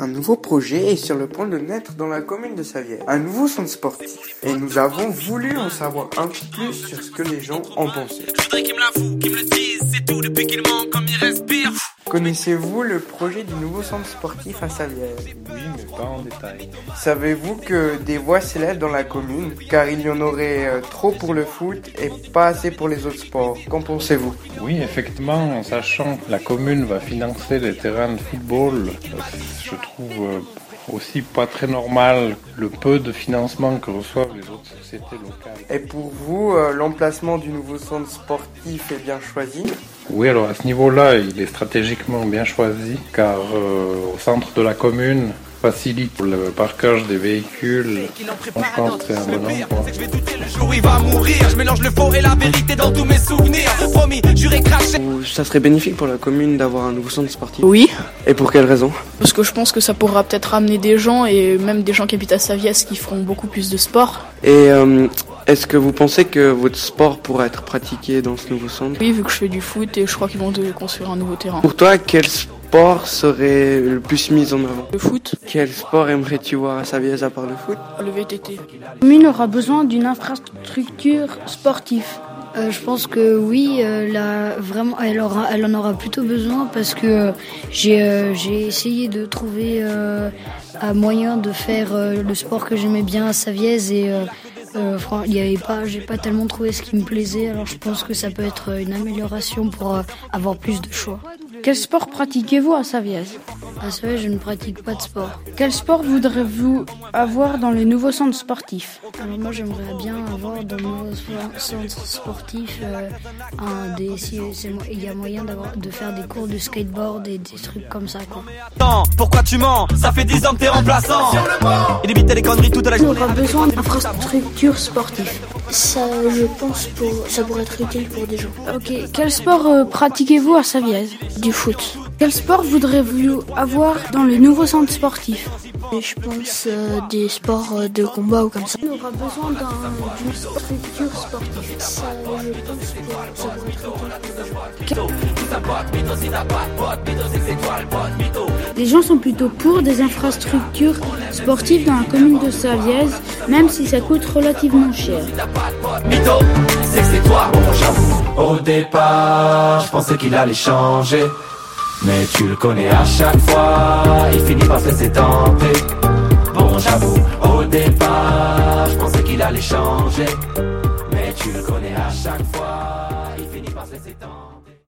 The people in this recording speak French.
Un nouveau projet est sur le point de naître dans la commune de Savière. Un nouveau centre sportif. Et nous avons voulu en savoir un peu plus sur ce que les gens en pensaient. Connaissez-vous le projet du nouveau centre sportif à Savière Oui, mais pas en détail. Savez-vous que des voix s'élèvent dans la commune car il y en aurait euh, trop pour le foot et pas assez pour les autres sports Qu'en pensez-vous? Oui, effectivement, en sachant que la commune va financer les terrains de football, je trouve euh, aussi pas très normal le peu de financement que reçoivent les autres sociétés locales. Et pour vous, euh, l'emplacement du nouveau centre sportif est bien choisi? Oui, alors à ce niveau-là, il est stratégiquement bien choisi car euh, au centre de la commune facilite le parquage des véhicules. Je pense que c'est un bon endroit. il va mourir. Je mélange le faux et la vérité dans tous mes souvenirs. Promis, juré craché. Ça serait bénéfique pour la commune d'avoir un nouveau centre sportif Oui, Et pour quelle raison parce que je pense que ça pourra peut-être ramener des gens et même des gens qui habitent à Saviès qui feront beaucoup plus de sport. Et euh, est-ce que vous pensez que votre sport pourra être pratiqué dans ce nouveau centre Oui, vu que je fais du foot et je crois qu'ils vont construire un nouveau terrain. Pour toi, quel sport serait le plus mis en avant Le foot, Quel sport aimerais-tu voir à Saviez à part le foot? Le VTT. La commune aura besoin d'une infrastructure sportive. Euh, je pense que oui, euh, là, vraiment, elle, aura, elle en aura plutôt besoin parce que euh, j'ai euh, j'ai essayé de trouver euh, un moyen de faire euh, le sport que j'aimais bien à Saviez et euh, euh, il y avait pas, j'ai pas tellement trouvé ce qui me plaisait. Alors je pense que ça peut être une amélioration pour euh, avoir plus de choix. Quel sport pratiquez-vous à Saviez? À Saviez, je ne pratique pas de sport. Quel sport voudrez-vous avoir dans les nouveaux centres sportifs? Alors moi, j'aimerais bien avoir dans mon centre sportif euh, un des, si, il y a moyen d'avoir de faire des cours de skateboard et des trucs comme ça quoi. Attends, pourquoi tu mens? Ça fait 10 ans que t'es remplaçant. Il évite les conneries toute la On aura besoin d'infrastructures sportives. Ça, je pense, pour, ça pourrait être utile pour des gens. Ok, quel sport euh, pratiquez-vous à Saviez? Du foot. Quel sport voudrez-vous avoir dans le nouveau centre sportif? Et je pense euh, des sports euh, de combat ou comme ça. On aura besoin d'un- d'une structure sportive. Ça, je pense, pour, ça pourrait être utile pour des gens. Les gens sont plutôt pour des infrastructures sportives dans la commune de Saviez, même si ça coûte relativement cher. Au départ, je pensais qu'il allait changer. Mais tu le connais à chaque fois, il finit par se laisser tenter. Bon j'avoue, au départ, je pensais qu'il allait changer. Mais tu le connais à chaque fois.